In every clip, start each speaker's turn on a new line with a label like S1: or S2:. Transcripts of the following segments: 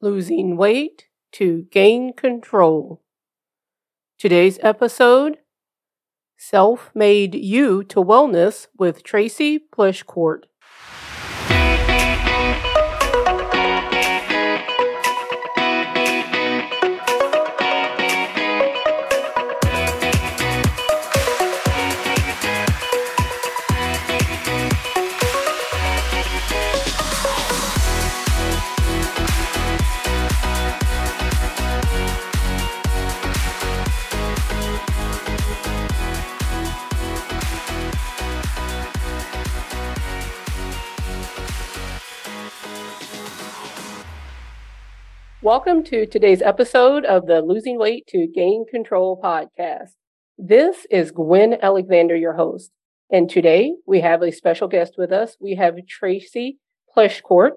S1: losing weight to gain control. Today's episode Self Made You to Wellness with Tracy Plushcourt. Welcome to today's episode of the Losing Weight to Gain Control podcast. This is Gwen Alexander, your host. And today we have a special guest with us. We have Tracy Plushcourt.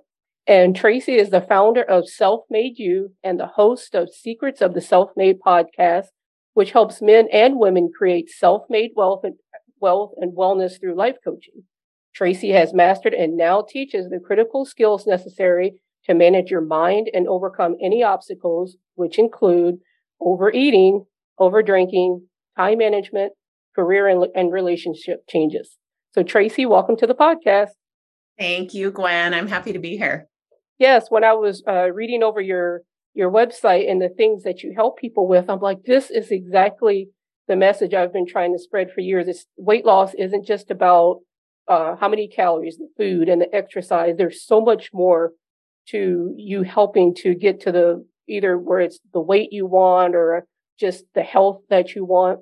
S1: And Tracy is the founder of Self Made You and the host of Secrets of the Self Made podcast, which helps men and women create self made wealth and, wealth and wellness through life coaching. Tracy has mastered and now teaches the critical skills necessary to manage your mind and overcome any obstacles, which include overeating, overdrinking, time management, career and, and relationship changes. So, Tracy, welcome to the podcast.
S2: Thank you, Gwen. I'm happy to be here.
S1: Yes, when I was uh, reading over your your website and the things that you help people with, I'm like, this is exactly the message I've been trying to spread for years. It's weight loss isn't just about uh, how many calories, the food, and the exercise. There's so much more to you helping to get to the either where it's the weight you want or just the health that you want.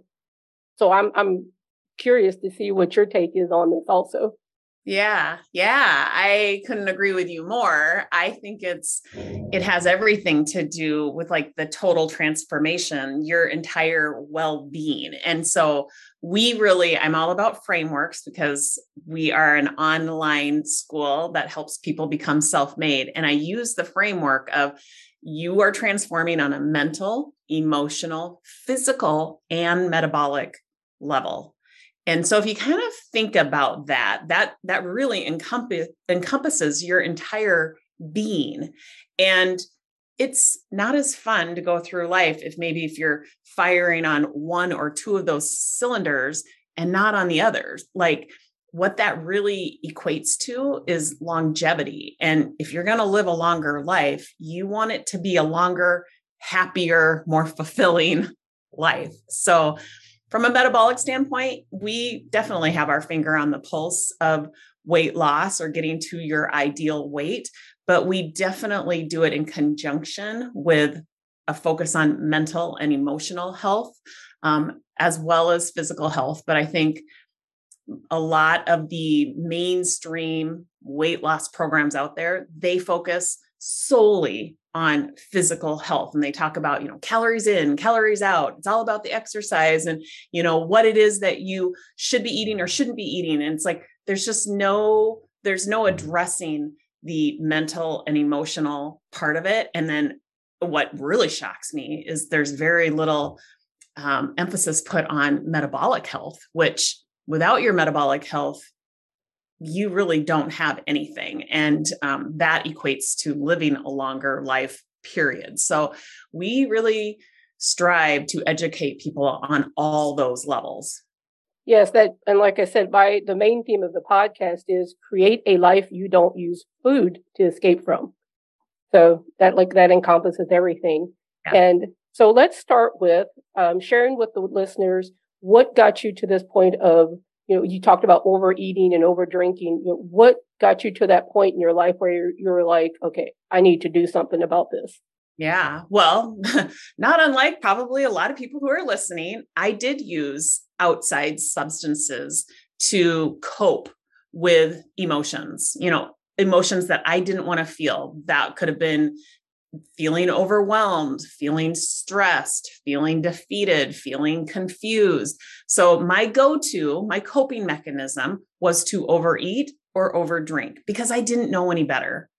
S1: So I'm I'm curious to see what your take is on this also.
S2: Yeah, yeah, I couldn't agree with you more. I think it's it has everything to do with like the total transformation, your entire well-being. And so we really I'm all about frameworks because we are an online school that helps people become self-made and I use the framework of you are transforming on a mental, emotional, physical and metabolic level and so if you kind of think about that, that that really encompass, encompasses your entire being. And it's not as fun to go through life if maybe if you're firing on one or two of those cylinders and not on the others. Like what that really equates to is longevity. And if you're going to live a longer life, you want it to be a longer, happier, more fulfilling life. So from a metabolic standpoint, we definitely have our finger on the pulse of weight loss or getting to your ideal weight, but we definitely do it in conjunction with a focus on mental and emotional health, um, as well as physical health. But I think a lot of the mainstream weight loss programs out there, they focus solely on physical health. And they talk about you know calories in calories out. It's all about the exercise and you know what it is that you should be eating or shouldn't be eating. And it's like there's just no there's no addressing the mental and emotional part of it and then what really shocks me is there's very little um, emphasis put on metabolic health which without your metabolic health you really don't have anything. And um, that equates to living a longer life, period. So we really strive to educate people on all those levels.
S1: Yes, that and like I said, by the main theme of the podcast is create a life you don't use food to escape from. So that like that encompasses everything. Yeah. And so let's start with um, sharing with the listeners what got you to this point of you know, you talked about overeating and over drinking. You know, what got you to that point in your life where you're, you're like, okay, I need to do something about this?
S2: Yeah. Well, not unlike probably a lot of people who are listening, I did use outside substances to cope with emotions, you know, emotions that I didn't want to feel. That could have been feeling overwhelmed, feeling stressed, feeling defeated, feeling confused. So, my go to, my coping mechanism was to overeat or overdrink because I didn't know any better.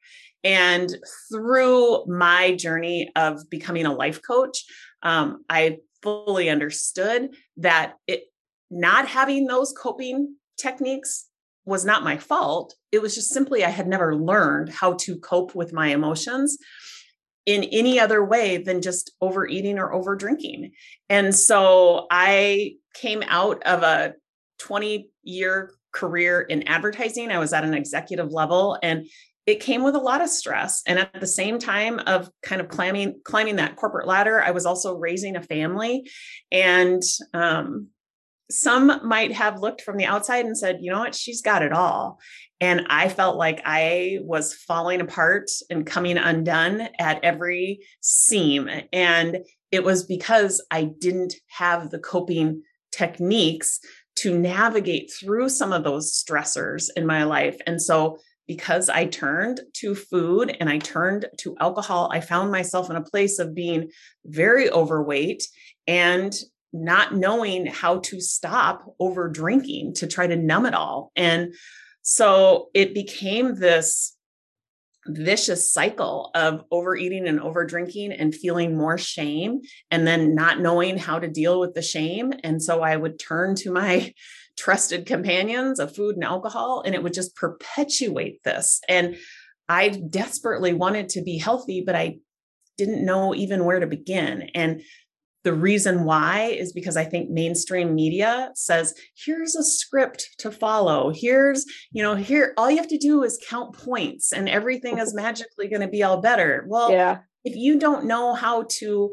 S2: And through my journey of becoming a life coach, um, I fully understood that it not having those coping techniques was not my fault. It was just simply I had never learned how to cope with my emotions. in any other way than just overeating or over drinking. And so I came out of a 20 year career in advertising. I was at an executive level and it came with a lot of stress. And at the same time of kind of climbing climbing that corporate ladder, I was also raising a family. And um, some might have looked from the outside and said, you know what, she's got it all. And I felt like I was falling apart and coming undone at every seam. And it was because I didn't have the coping techniques to navigate through some of those stressors in my life. And so, because I turned to food and I turned to alcohol, I found myself in a place of being very overweight and not knowing how to stop over drinking to try to numb it all. And so it became this vicious cycle of overeating and over drinking and feeling more shame and then not knowing how to deal with the shame. And so I would turn to my trusted companions of food and alcohol, and it would just perpetuate this. And I desperately wanted to be healthy, but I didn't know even where to begin. And the reason why is because I think mainstream media says, here's a script to follow. Here's, you know, here, all you have to do is count points and everything is magically going to be all better. Well, yeah. if you don't know how to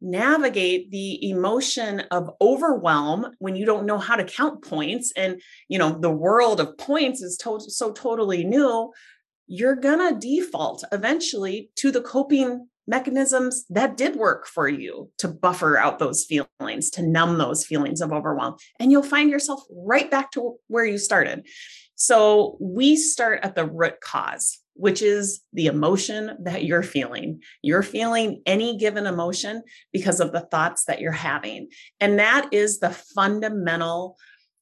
S2: navigate the emotion of overwhelm when you don't know how to count points and you know the world of points is to- so totally new you're going to default eventually to the coping mechanisms that did work for you to buffer out those feelings, to numb those feelings of overwhelm. And you'll find yourself right back to where you started. So we start at the root cause, which is the emotion that you're feeling. You're feeling any given emotion because of the thoughts that you're having. And that is the fundamental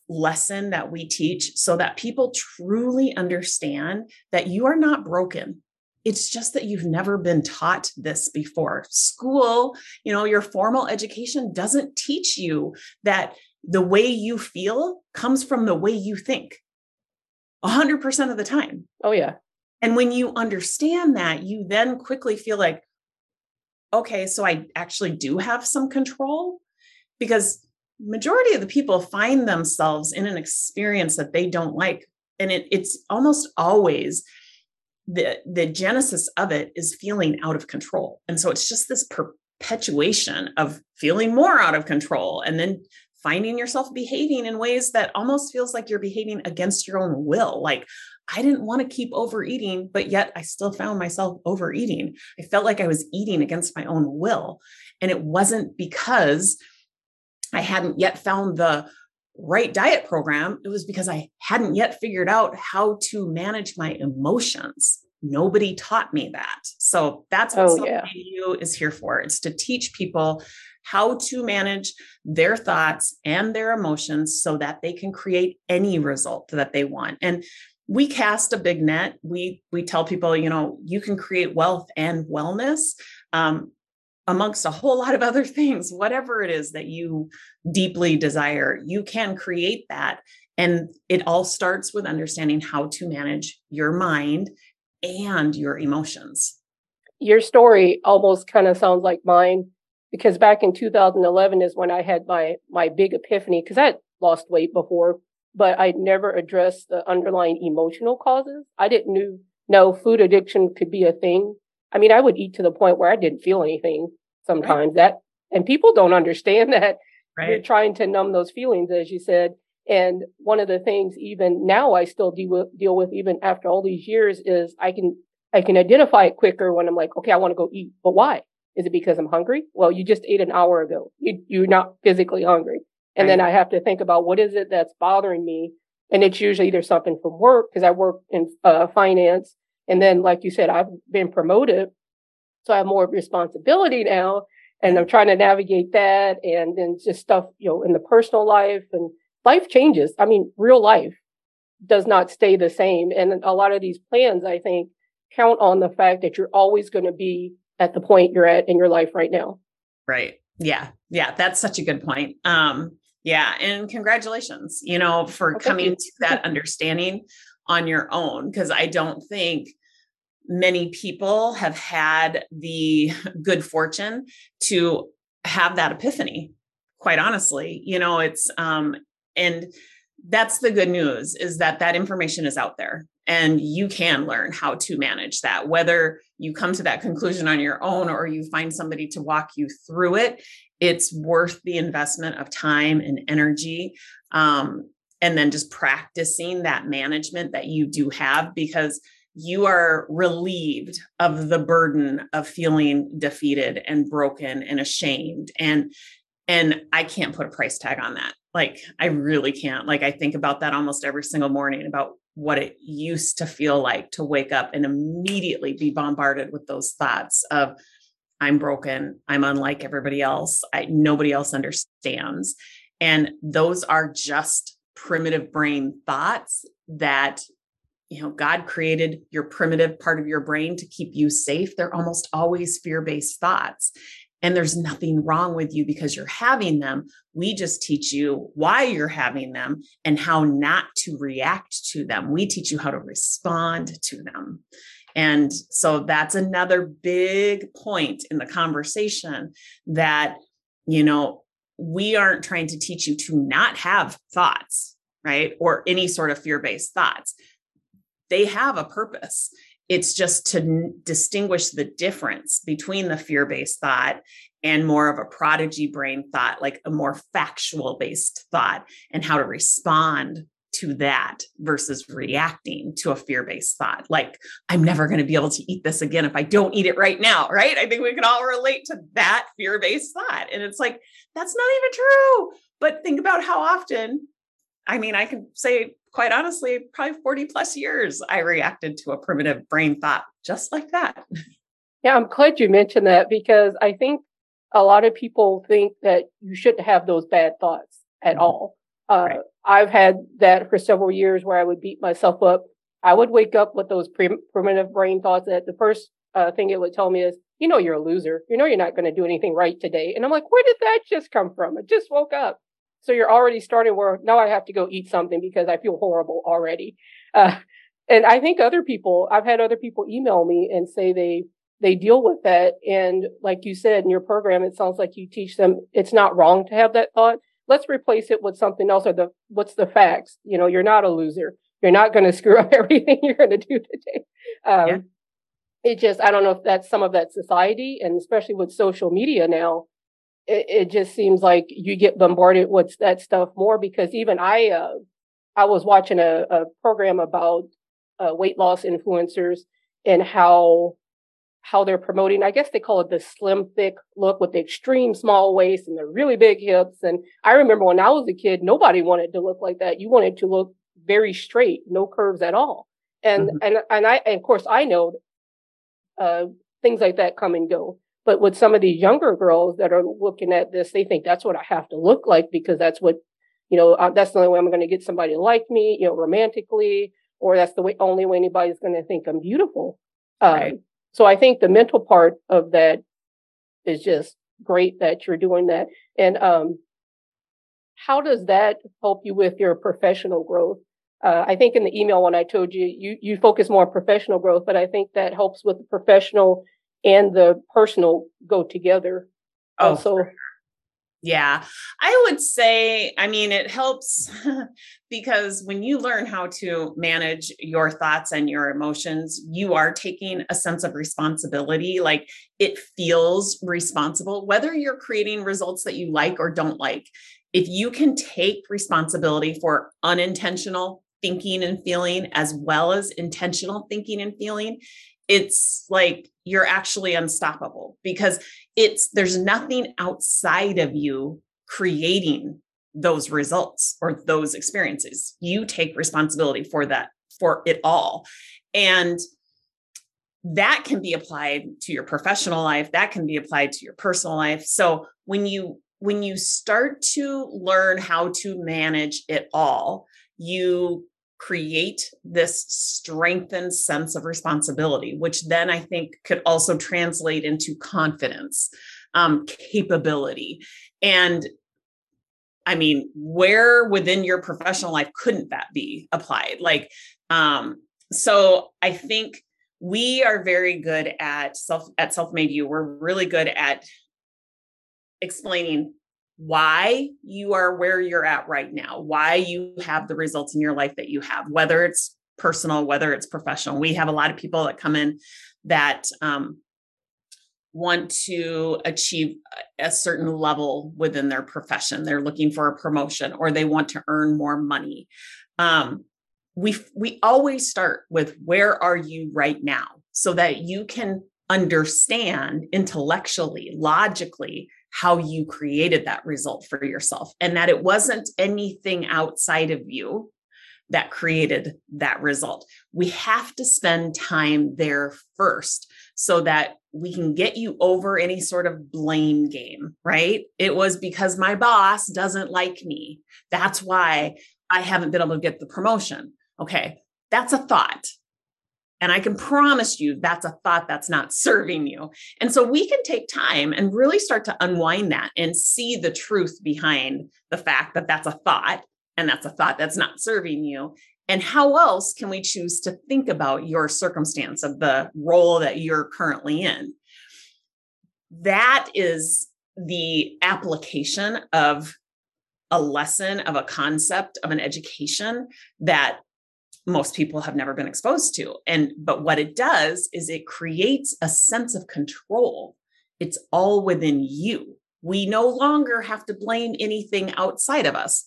S2: lesson that we teach so that people truly understand that you are not broken it's just that you've never been taught this before. School, you know, your formal education doesn't teach you that the way you feel comes from the way you think 100% of the time.
S1: Oh, yeah.
S2: And when you understand that, you then quickly feel like, okay, so I actually do have some control because majority of the people find themselves in an experience that they don't like and it, it's almost always the the genesis of it is feeling out of control. And so it's just this perpetuation of feeling more out of control and then finding yourself behaving in ways that almost feels like you're behaving against your own will. Like i didn't want to keep overeating but yet i still found myself overeating. I felt like i was eating against my own will. And it wasn't because i hadn't yet found the right diet program, it was because I hadn't yet figured out how to manage my emotions. Nobody taught me that. So that's what oh, yeah. you is here for. It's to teach people how to manage their thoughts and their emotions so that they can create any result that they want. And we cast a big net. We we tell people, you know, you can create wealth and wellness. Um, amongst a whole lot of other things, whatever it is that you deeply desire, you can create that. And it all starts with understanding how to manage your mind and your emotions.
S1: Your story almost kind of sounds like mine because back in 2011 is when I had my my big epiphany because I had lost weight before, but I'd never addressed the underlying emotional causes. I didn't know, know food addiction could be a thing I mean, I would eat to the point where I didn't feel anything sometimes. Right. That and people don't understand that right. you're trying to numb those feelings, as you said. And one of the things, even now, I still deal with, deal with even after all these years, is I can I can identify it quicker when I'm like, okay, I want to go eat, but why? Is it because I'm hungry? Well, you just ate an hour ago. You, you're not physically hungry. And right. then I have to think about what is it that's bothering me. And it's usually either something from work because I work in uh, finance and then, like you said, I've been promoted. So I have more responsibility now and I'm trying to navigate that and then just stuff, you know, in the personal life and life changes. I mean, real life does not stay the same. And a lot of these plans, I think, count on the fact that you're always going to be at the point you're at in your life right now.
S2: Right. Yeah. Yeah. That's such a good point. Um, yeah. And congratulations, you know, for coming to that understanding on your own because I don't think many people have had the good fortune to have that epiphany quite honestly you know it's um and that's the good news is that that information is out there and you can learn how to manage that whether you come to that conclusion on your own or you find somebody to walk you through it it's worth the investment of time and energy um, and then just practicing that management that you do have because you are relieved of the burden of feeling defeated and broken and ashamed. And and i can't put a price tag on that. Like i really can't. Like i think about that almost every single morning about what it used to feel like to wake up and immediately be bombarded with those thoughts of i'm broken. I'm unlike everybody else. I nobody else understands. And those are just primitive brain thoughts that you know god created your primitive part of your brain to keep you safe they're almost always fear-based thoughts and there's nothing wrong with you because you're having them. We just teach you why you're having them and how not to react to them. We teach you how to respond to them. And so that's another big point in the conversation that, you know, we aren't trying to teach you to not have thoughts, right? Or any sort of fear based thoughts. They have a purpose. It's just to n- distinguish the difference between the fear based thought and more of a prodigy brain thought, like a more factual based thought, and how to respond to that versus reacting to a fear based thought. Like, I'm never going to be able to eat this again if I don't eat it right now, right? I think we can all relate to that fear based thought. And it's like, that's not even true. But think about how often, I mean, I can say quite honestly, probably 40 plus years, I reacted to a primitive brain thought just like that.
S1: Yeah, I'm glad you mentioned that because I think a lot of people think that you shouldn't have those bad thoughts at mm-hmm. all. Uh, right. I've had that for several years where I would beat myself up. I would wake up with those pre- primitive brain thoughts that the first uh, thing it would tell me is, you know, you're a loser. You know, you're not going to do anything right today. And I'm like, where did that just come from? I just woke up. So you're already starting where now I have to go eat something because I feel horrible already. Uh, and I think other people, I've had other people email me and say they, they deal with that. And like you said in your program, it sounds like you teach them it's not wrong to have that thought. Let's replace it with something else or the, what's the facts? You know, you're not a loser. You're not going to screw up everything you're going to do today. Um, yeah. It just, I don't know if that's some of that society and especially with social media now, it, it just seems like you get bombarded with that stuff more because even I, uh, I was watching a, a program about uh, weight loss influencers and how how they're promoting. I guess they call it the slim thick look with the extreme small waist and the really big hips. And I remember when I was a kid, nobody wanted to look like that. You wanted to look very straight, no curves at all. And mm-hmm. and and I and of course I know uh, things like that come and go. But with some of these younger girls that are looking at this, they think that's what I have to look like because that's what, you know, uh, that's the only way I'm going to get somebody to like me, you know, romantically, or that's the way, only way anybody's going to think I'm beautiful. Right. So I think the mental part of that is just great that you're doing that. And um, how does that help you with your professional growth? Uh, I think in the email when I told you, you you focus more on professional growth, but I think that helps with the professional and the personal go together.
S2: Oh, also. Yeah, I would say, I mean, it helps because when you learn how to manage your thoughts and your emotions, you are taking a sense of responsibility. Like it feels responsible, whether you're creating results that you like or don't like. If you can take responsibility for unintentional thinking and feeling as well as intentional thinking and feeling, it's like you're actually unstoppable because it's there's nothing outside of you creating those results or those experiences. You take responsibility for that for it all. And that can be applied to your professional life that can be applied to your personal life. So when you when you start to learn how to manage it all you create this strengthened sense of responsibility, which then I think could also translate into confidence, um, capability. And I mean, where within your professional life couldn't that be applied? Like, um, so I think we are very good at self at self-made you we're really good at explaining why you are where you're at right now why you have the results in your life that you have whether it's personal whether it's professional. We have a lot of people that come in that um, want to achieve a certain level within their profession. They're looking for a promotion or they want to earn more money. Um, we we always start with where are you right now so that you can understand intellectually logically how you created that result for yourself and that it wasn't anything outside of you that created that result. We have to spend time there first so that we can get you over any sort of blame game, right? It was because my boss doesn't like me. That's why I haven't been able to get the promotion. Okay, that's a thought. And I can promise you that's a thought that's not serving you. And so we can take time and really start to unwind that and see the truth behind the fact that that's a thought and that's a thought that's not serving you. And how else can we choose to think about your circumstance of the role that you're currently in? That is the application of a lesson, of a concept, of an education that most people have never been exposed to. And but what it does is it creates a sense of control. It's all within you. We no longer have to blame anything outside of us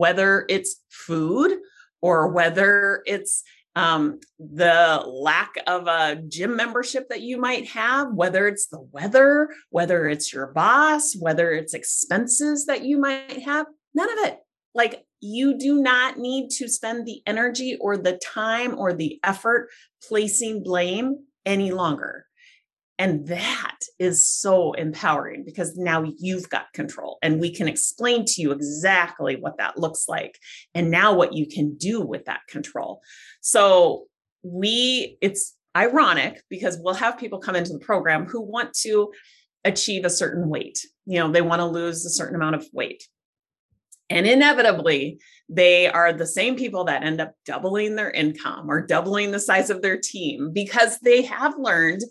S2: whether it's food or whether it's um, the lack of a gym membership that you might have, whether it's the weather, whether it's your boss, whether it's expenses that you might have, none of it. Like you do not need to spend the energy or the time or the effort placing blame any longer. And that is so empowering because now you've got control and we can explain to you exactly what that looks like and now what you can do with that control. So we, it's ironic because we'll have people come into the program who want to achieve a certain weight. You know, they want to lose a certain amount of weight. And inevitably, they are the same people that end up doubling their income or doubling the size of their team because they have learned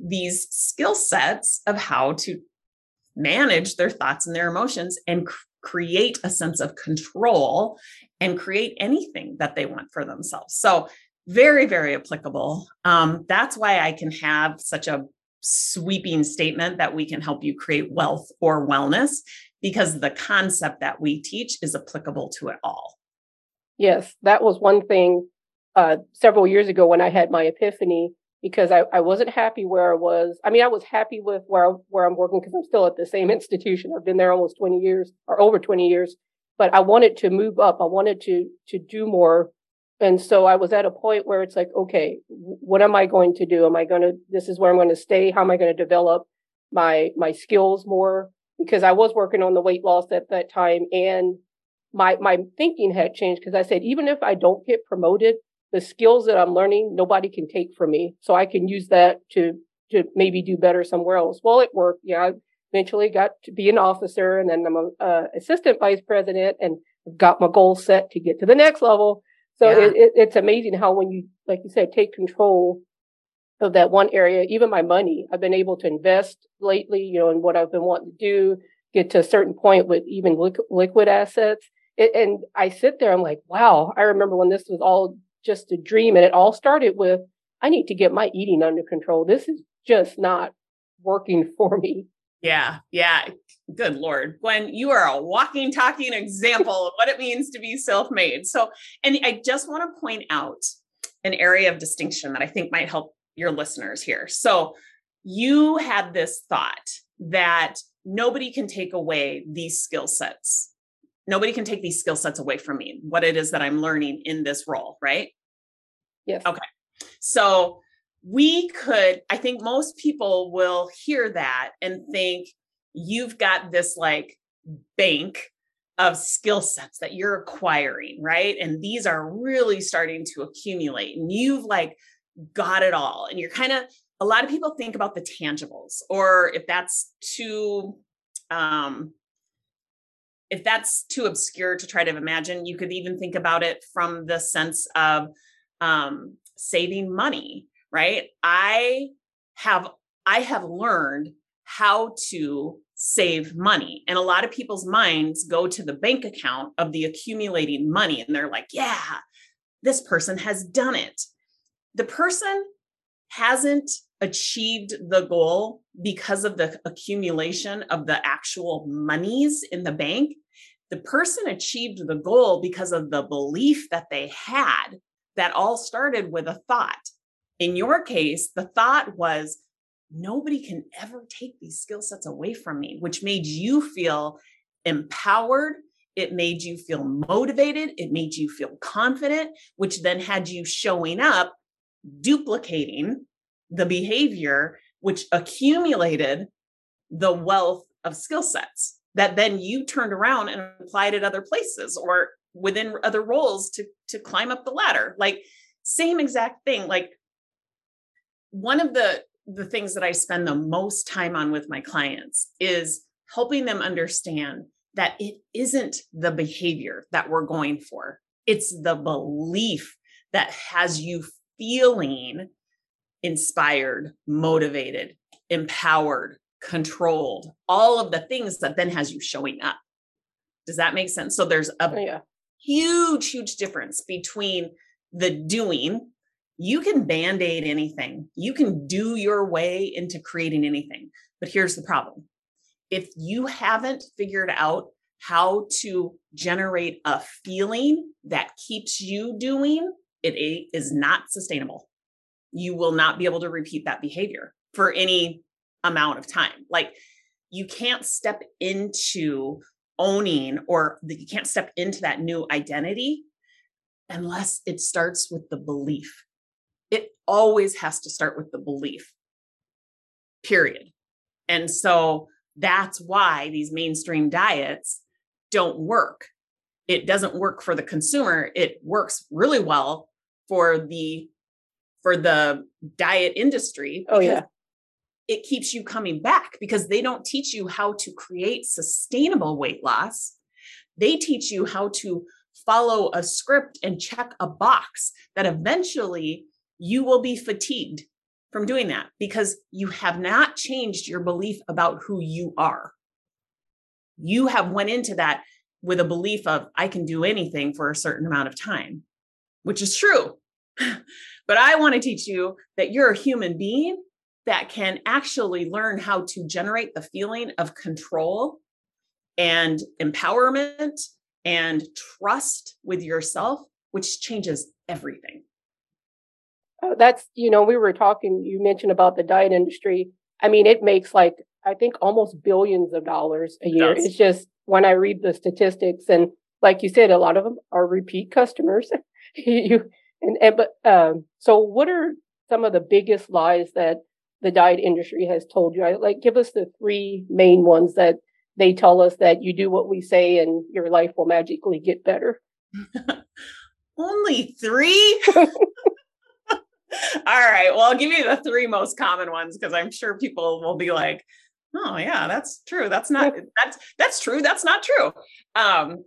S2: these skill sets of how to manage their thoughts and their emotions and cr- create a sense of control and create anything that they want for themselves. So, very, very applicable. Um, that's why I can have such a sweeping statement that we can help you create wealth or wellness because the concept that we teach is applicable to it all.
S1: Yes, that was one thing uh, several years ago when I had my epiphany because I, I wasn't happy where I was. I mean, I was happy with where, where I'm working because I'm still at the same institution. I've been there almost 20 years or over 20 years, but I wanted to move up. I wanted to, to do more. And so I was at a point where it's like, okay, what am I going to do? Am I going to, this is where I'm going to stay. How am I going to develop my, my skills more? Because I was working on the weight loss at that time and my, my thinking had changed because I said, even if I don't get promoted, the skills that I'm learning, nobody can take from me. So I can use that to, to maybe do better somewhere else. Well, it worked. Yeah. I eventually got to be an officer and then I'm a uh, assistant vice president and got my goal set to get to the next level. So yeah. it, it, it's amazing how when you, like you said, take control of that one area, even my money, I've been able to invest lately, you know, in what I've been wanting to do, get to a certain point with even liquid assets. It, and I sit there, I'm like, wow, I remember when this was all just a dream. And it all started with, I need to get my eating under control. This is just not working for me.
S2: Yeah. Yeah. Good Lord. Gwen, you are a walking, talking example of what it means to be self made. So, and I just want to point out an area of distinction that I think might help your listeners here. So, you had this thought that nobody can take away these skill sets nobody can take these skill sets away from me, what it is that I'm learning in this role, right?
S1: Yes.
S2: Okay. So we could, I think most people will hear that and think you've got this like bank of skill sets that you're acquiring, right? And these are really starting to accumulate and you've like got it all. And you're kind of, a lot of people think about the tangibles, or if that's too um, if that's too obscure to try to imagine, you could even think about it from the sense of um, saving money right? I have I have learned how to save money. And a lot of people's minds go to the bank account of the accumulating money and they're like, yeah, this person has done it. The person hasn't achieved the goal because of the accumulation of the actual monies in the bank. The person achieved the goal because of the belief that they had that all started with a thought. In your case, the thought was, nobody can ever take these skill sets away from me, which made you feel empowered. It made you feel motivated. It made you feel confident, which then had you showing up, duplicating the behavior, which accumulated the wealth of skill sets that then you turned around and applied at other places or within other roles to to climb up the ladder like same exact thing like one of the the things that I spend the most time on with my clients is helping them understand that it isn't the behavior that we're going for. It's the belief that has you feeling inspired, motivated, empowered, controlled, all of the things that then has you showing up. Does that make sense? So there's a oh, yeah. huge, huge difference between the doing you can band aid anything, you can do your way into creating anything. But here's the problem if you haven't figured out how to generate a feeling that keeps you doing, it is not sustainable. You will not be able to repeat that behavior for any amount of time. Like you can't step into owning or you can't step into that new identity unless it starts with the belief it always has to start with the belief, period. And so that's why these mainstream diets don't work. It doesn't work for the consumer. It works really well for the for the diet industry.
S1: Oh yeah.
S2: It keeps you coming back because they don't teach you how to create sustainable weight loss. They teach you how to follow a script and check a box that eventually you will be fatigued from doing that because you have not changed your belief about who you are. You have went into that with a belief of I can do anything for a certain amount of time, which is true. but I want to teach you that you're a human being that can actually learn how to generate the feeling of control and empowerment and trust with yourself, which changes everything.
S1: Uh, that's you know we were talking you mentioned about the diet industry i mean it makes like i think almost billions of dollars a year it it's just when i read the statistics and like you said a lot of them are repeat customers. You and, and but um so what are some of the biggest lies that the diet industry has told you? I, like give us the three main ones that they tell us that you do what we say and your life will magically get better.
S2: Only three? All right. Well, I'll give you the three most common ones because I'm sure people will be like, "Oh, yeah, that's true. That's not that's that's true. That's not true." Um,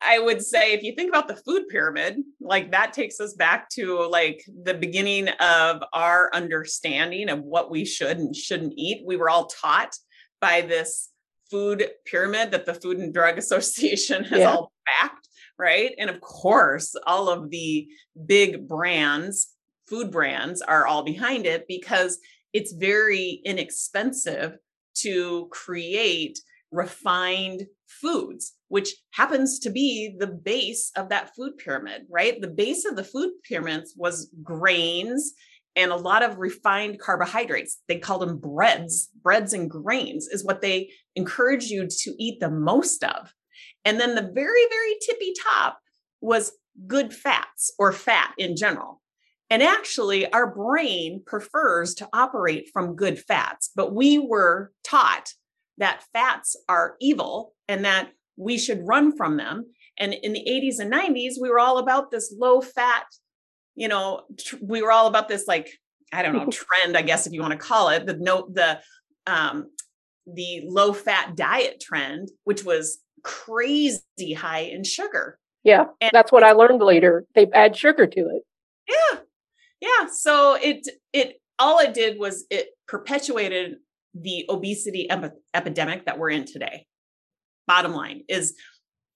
S2: I would say if you think about the food pyramid, like that takes us back to like the beginning of our understanding of what we should and shouldn't eat. We were all taught by this food pyramid that the Food and Drug Association has yeah. all backed, right? And of course, all of the big brands food brands are all behind it because it's very inexpensive to create refined foods, which happens to be the base of that food pyramid, right? The base of the food pyramids was grains and a lot of refined carbohydrates. They called them breads. Breads and grains is what they encourage you to eat the most of. And then the very, very tippy top was good fats or fat in general. And actually, our brain prefers to operate from good fats, but we were taught that fats are evil and that we should run from them. And in the 80s and 90s, we were all about this low fat, you know, tr- we were all about this like, I don't know, trend, I guess if you want to call it, the note, the um the low fat diet trend, which was crazy high in sugar.
S1: Yeah, and that's what I learned later. They add sugar to it.
S2: Yeah. Yeah so it it all it did was it perpetuated the obesity ep- epidemic that we're in today. Bottom line is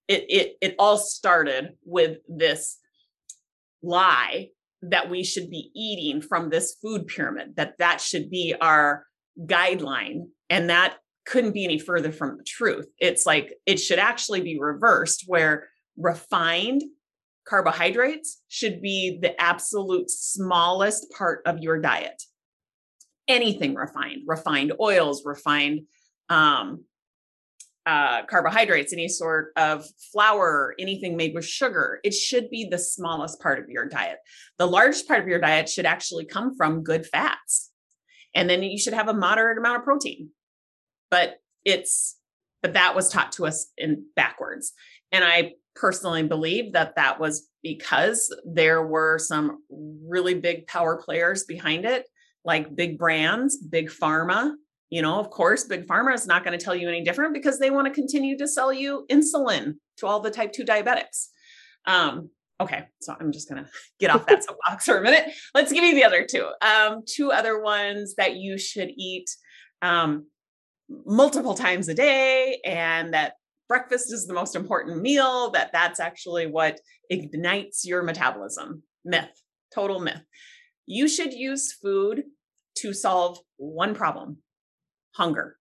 S2: it it it all started with this lie that we should be eating from this food pyramid that that should be our guideline and that couldn't be any further from the truth. It's like it should actually be reversed where refined carbohydrates should be the absolute smallest part of your diet anything refined refined oils refined um, uh, carbohydrates, any sort of flour, anything made with sugar. It should be the smallest part of your diet. The largest part of your diet should actually come from good fats. And then you should have a moderate amount of protein. But it's, but that was taught to us in backwards. And I personally believe that that was because there were some really big power players behind it, like big brands, big pharma, you know, of course, Big Pharma is not going to tell you any different because they want to continue to sell you insulin to all the type 2 diabetics. Um, okay, so I'm just going to get off that soapbox for a minute. Let's give you the other two. Um, two other ones that you should eat um, multiple times a day and that breakfast is the most important meal that that's actually what ignites your metabolism myth total myth you should use food to solve one problem hunger.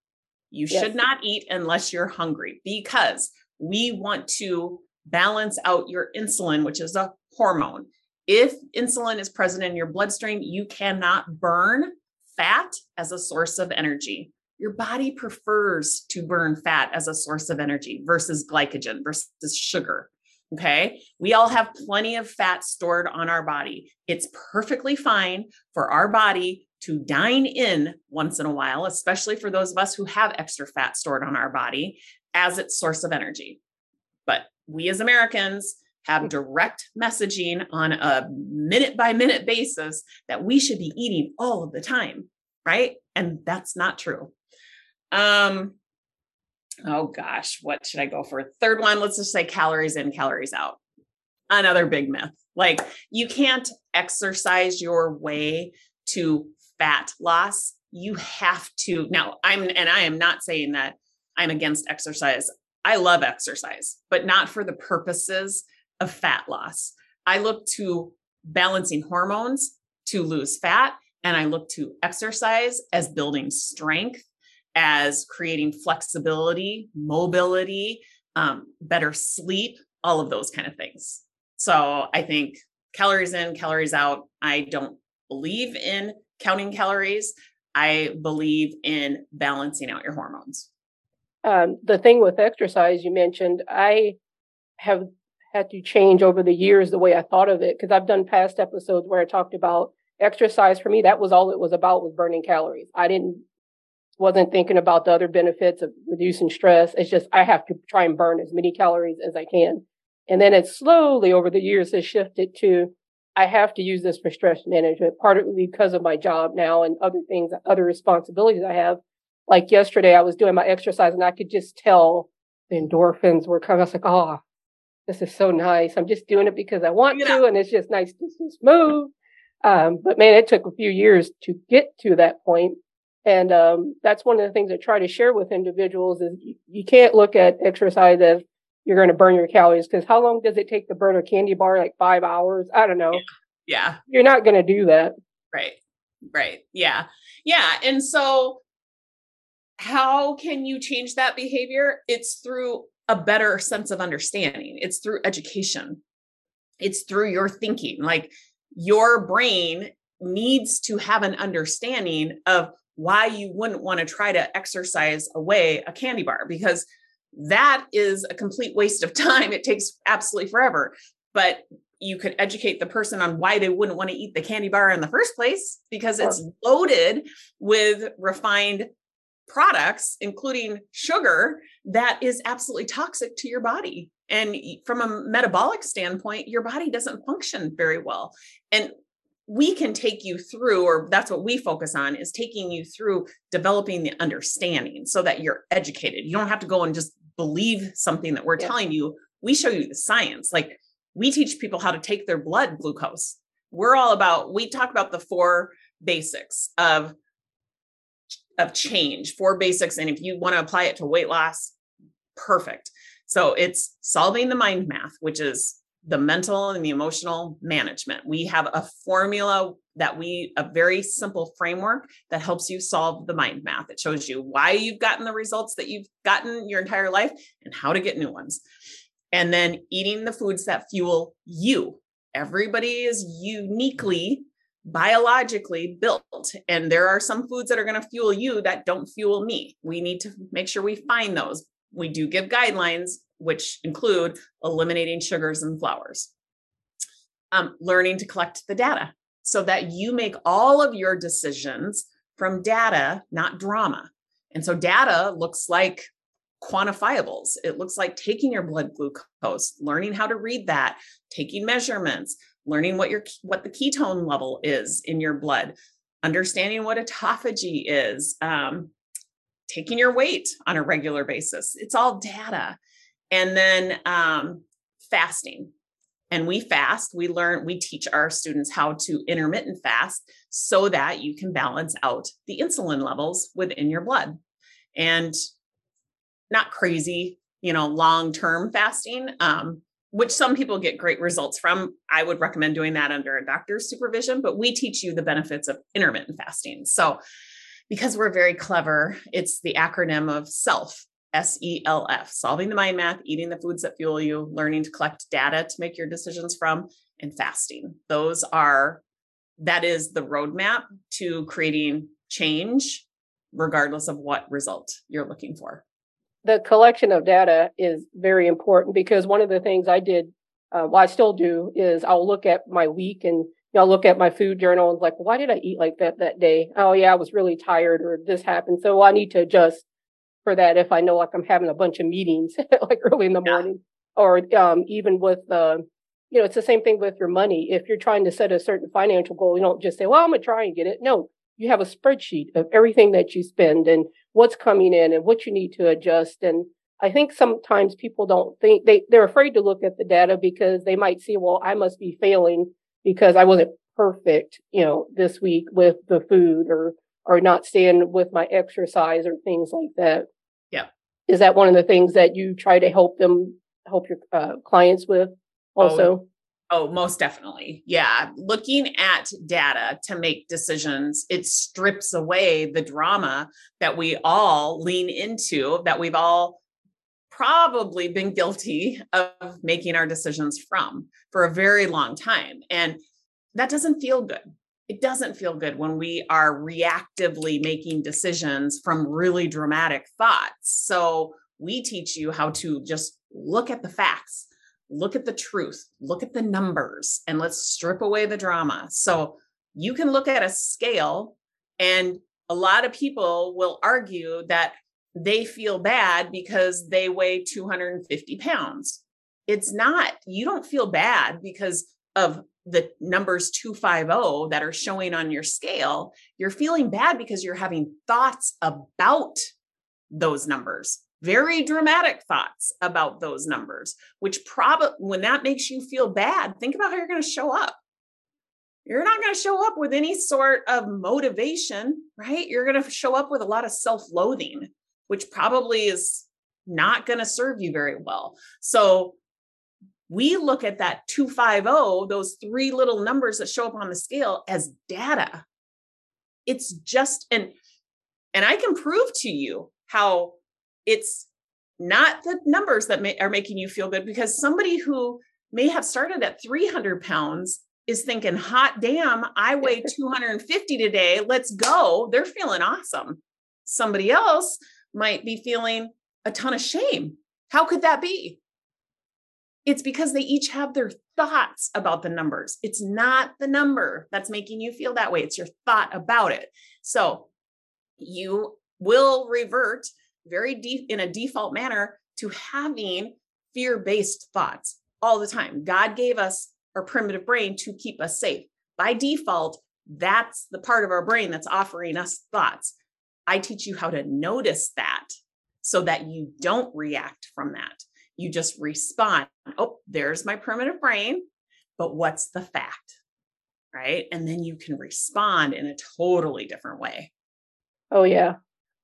S2: You yes. should not eat unless you're hungry because we want to balance out your insulin, which is a hormone. If insulin is present in your bloodstream, you cannot burn fat as a source of energy. Your body prefers to burn fat as a source of energy versus glycogen versus sugar. Okay. We all have plenty of fat stored on our body. It's perfectly fine for our body to dine in once in a while, especially for those of us who have extra fat stored on our body as its source of energy. But we as Americans have hmm. direct messaging on a minute by minute basis that we should be eating all of the time, right? And that's not true. Um oh gosh, what should I go for? Third one, let's just say calories in, calories out. Another big myth. Like you can't exercise your way to fat loss, you have to now I'm and I am not saying that I'm against exercise. I love exercise, but not for the purposes of fat loss. I look to balancing hormones to lose fat and I look to exercise as building strength, as creating flexibility, mobility, um, better sleep, all of those kind of things. So I think calories in, calories out. I don't believe in counting calories. I believe in balancing out your hormones.
S1: Um, the thing with exercise you mentioned, I have had to change over the years the way I thought of it because I've done past episodes where I talked about exercise for me. That was all it was about was burning calories. I didn't wasn't thinking about the other benefits of reducing stress. It's just I have to try and burn as many calories as I can. And then it slowly over the years has shifted to I have to use this for stress management, partly because of my job now and other things, other responsibilities I have. Like yesterday, I was doing my exercise and I could just tell the endorphins were coming. I was like, oh, this is so nice. I'm just doing it because I want yeah. to, and it's just nice to just move. Um, but man, it took a few years to get to that point. And um, that's one of the things I try to share with individuals is you, you can't look at exercise as you're going to burn your calories because how long does it take to burn a candy bar? Like five hours? I don't know.
S2: Yeah.
S1: You're not going to do that.
S2: Right. Right. Yeah. Yeah. And so, how can you change that behavior? It's through a better sense of understanding, it's through education, it's through your thinking. Like, your brain needs to have an understanding of why you wouldn't want to try to exercise away a candy bar because that is a complete waste of time. It takes absolutely forever. But you could educate the person on why they wouldn't want to eat the candy bar in the first place because it's loaded with refined products, including sugar, that is absolutely toxic to your body. And from a metabolic standpoint, your body doesn't function very well. And we can take you through, or that's what we focus on, is taking you through developing the understanding so that you're educated. You don't have to go and just believe something that we're yeah. telling you. We show you the science. Like we teach people how to take their blood glucose. we're all about we talk about the four basics of of change four basics and if you want to apply it to weight loss perfect so it's solving the mind math which is the mental and the emotional management. We have a formula that we a very simple framework that helps you solve the mind math. It shows you why you've gotten the results that you've gotten your entire life and how to get new ones. And then eating the foods that fuel you. Everybody is uniquely biologically built and there are some foods that are going to fuel you that don't fuel me. We need to make sure we find those. We do give guidelines which include eliminating sugars and flours um, learning to collect the data so that you make all of your decisions from data not drama and so data looks like quantifiables. It looks like taking your blood glucose, learning how to read that, taking measurements, learning what your what the ketone level is in your blood, understanding what autophagy is, um, taking your weight on a regular basis. It's all data, and then um, fasting. And we fast. We learn. We teach our students how to intermittent fast so that you can balance out the insulin levels within your blood. And not crazy, you know, long term fasting, um, which some people get great results from. I would recommend doing that under a doctor's supervision, but we teach you the benefits of intermittent fasting. So, because we're very clever, it's the acronym of SELF, S E L F, solving the mind math, eating the foods that fuel you, learning to collect data to make your decisions from, and fasting. Those are, that is the roadmap to creating change, regardless of what result you're looking for
S1: the collection of data is very important because one of the things I did, uh, well, I still do, is I'll look at my week and I'll look at my food journal and like, why did I eat like that that day? Oh yeah, I was really tired or this happened. So I need to adjust for that if I know like I'm having a bunch of meetings like early in the yeah. morning or um, even with uh, you know, it's the same thing with your money. If you're trying to set a certain financial goal, you don't just say, well, I'm going to try and get it. No, you have a spreadsheet of everything that you spend and what's coming in and what you need to adjust. And I think sometimes people don't think they, they're afraid to look at the data because they might see, well, I must be failing because I wasn't perfect, you know, this week with the food or, or not staying with my exercise or things like that. Is that one of the things that you try to help them, help your uh, clients with also?
S2: Oh, Oh, most definitely. Yeah. Looking at data to make decisions, it strips away the drama that we all lean into, that we've all probably been guilty of making our decisions from for a very long time. And that doesn't feel good. It doesn't feel good when we are reactively making decisions from really dramatic thoughts. So we teach you how to just look at the facts look at the truth, look at the numbers, and let's strip away the drama. So you can look at a scale, and a lot of people will argue that they feel bad because they weigh 250 pounds. It's not, you don't feel bad because of the numbers 250 that are showing on your scale. You're feeling bad because you're having thoughts about those numbers very dramatic thoughts about those numbers, which probably when that makes you feel bad, think about how you're going to show up. You're not going to show up with any sort of motivation, right? You're going to show up with a lot of self loathing, which probably is not going to serve you very well. So we look at that 250, those three little numbers that show up on the scale as data. It's just, and, and I can prove to you how it's not the numbers that may, are making you feel good because somebody who may have started at 300 pounds is thinking, hot damn, I weigh 250 today. Let's go. They're feeling awesome. Somebody else might be feeling a ton of shame. How could that be? It's because they each have their thoughts about the numbers. It's not the number that's making you feel that way, it's your thought about it. So you will revert very deep in a default manner to having fear-based thoughts all the time. God gave us our primitive brain to keep us safe. By default, that's the part of our brain that's offering us thoughts. I teach you how to notice that so that you don't react from that. You just respond. Oh, there's my primitive brain. But what's the fact? right? And then you can respond in a totally different way.
S1: Oh yeah.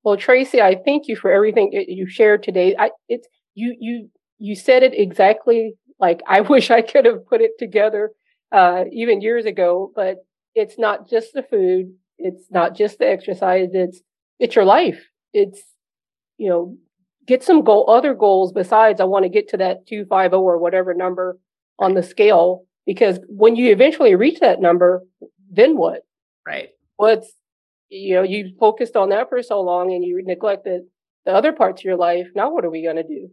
S1: Well, Tracy, I thank you for everything you shared today. I it's you you you said it exactly like I wish I could have put it together uh, even years ago. But it's not just the food. It's not just the exercise. It's it's your life. It's you know get some goal other goals besides I want to get to that two five zero or whatever number on the scale because when you eventually reach that number, then what?
S2: Right.
S1: What's you know you focused on that for so long and you neglected the other parts of your life. Now what are we going to do?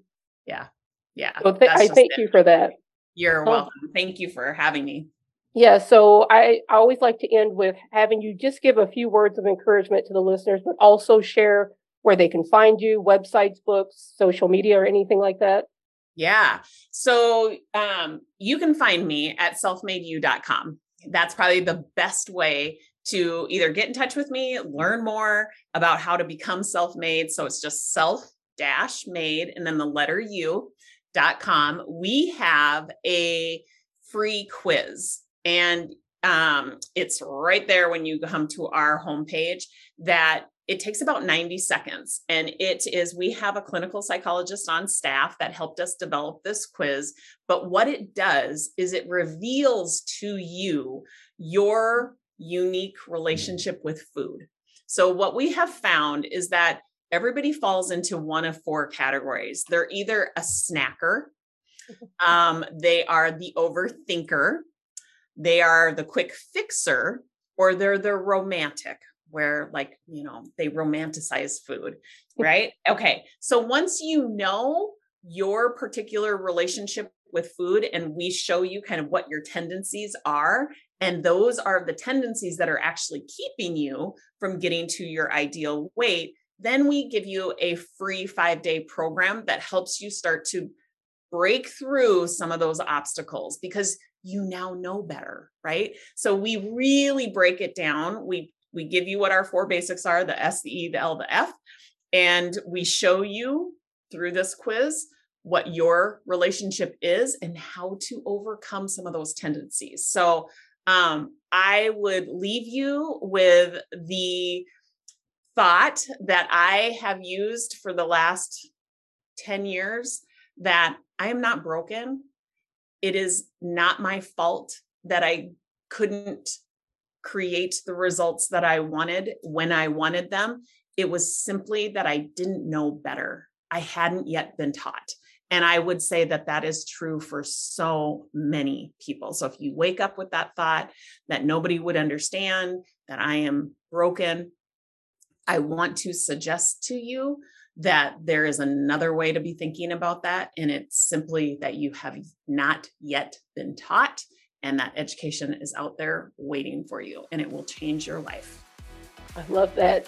S2: Yeah. Yeah.
S1: So th- I thank it. you for that.
S2: You're welcome. Thank you for having me.
S1: Yeah, so I, I always like to end with having you just give a few words of encouragement to the listeners, but also share where they can find you, websites, books, social media, or anything like that.
S2: Yeah. So um, you can find me at selfmadeyou.com. That's probably the best way to either get in touch with me, learn more about how to become self made. So it's just self dash made and then the letter U dot com. We have a free quiz and um, it's right there when you come to our homepage that it takes about 90 seconds. And it is, we have a clinical psychologist on staff that helped us develop this quiz. But what it does is it reveals to you your unique relationship with food. So, what we have found is that everybody falls into one of four categories. They're either a snacker, um, they are the overthinker, they are the quick fixer, or they're the romantic, where like, you know, they romanticize food, right? okay. So once you know your particular relationship with food and we show you kind of what your tendencies are and those are the tendencies that are actually keeping you from getting to your ideal weight then we give you a free 5-day program that helps you start to break through some of those obstacles because you now know better right so we really break it down we we give you what our four basics are the s the e the l the f and we show you through this quiz what your relationship is and how to overcome some of those tendencies. So, um, I would leave you with the thought that I have used for the last 10 years that I am not broken. It is not my fault that I couldn't create the results that I wanted when I wanted them. It was simply that I didn't know better. I hadn't yet been taught. And I would say that that is true for so many people. So if you wake up with that thought that nobody would understand, that I am broken, I want to suggest to you that there is another way to be thinking about that. And it's simply that you have not yet been taught, and that education is out there waiting for you, and it will change your life.
S1: I love that.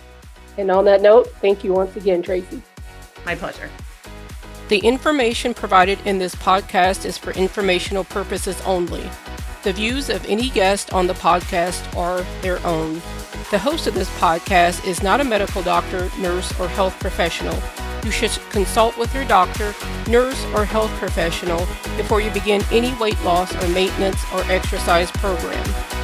S1: And on that note, thank you once again, Tracy.
S2: My pleasure.
S1: The information provided in this podcast is for informational purposes only. The views of any guest on the podcast are their own. The host of this podcast is not a medical doctor, nurse, or health professional. You should consult with your doctor, nurse, or health professional before you begin any weight loss or maintenance or exercise program.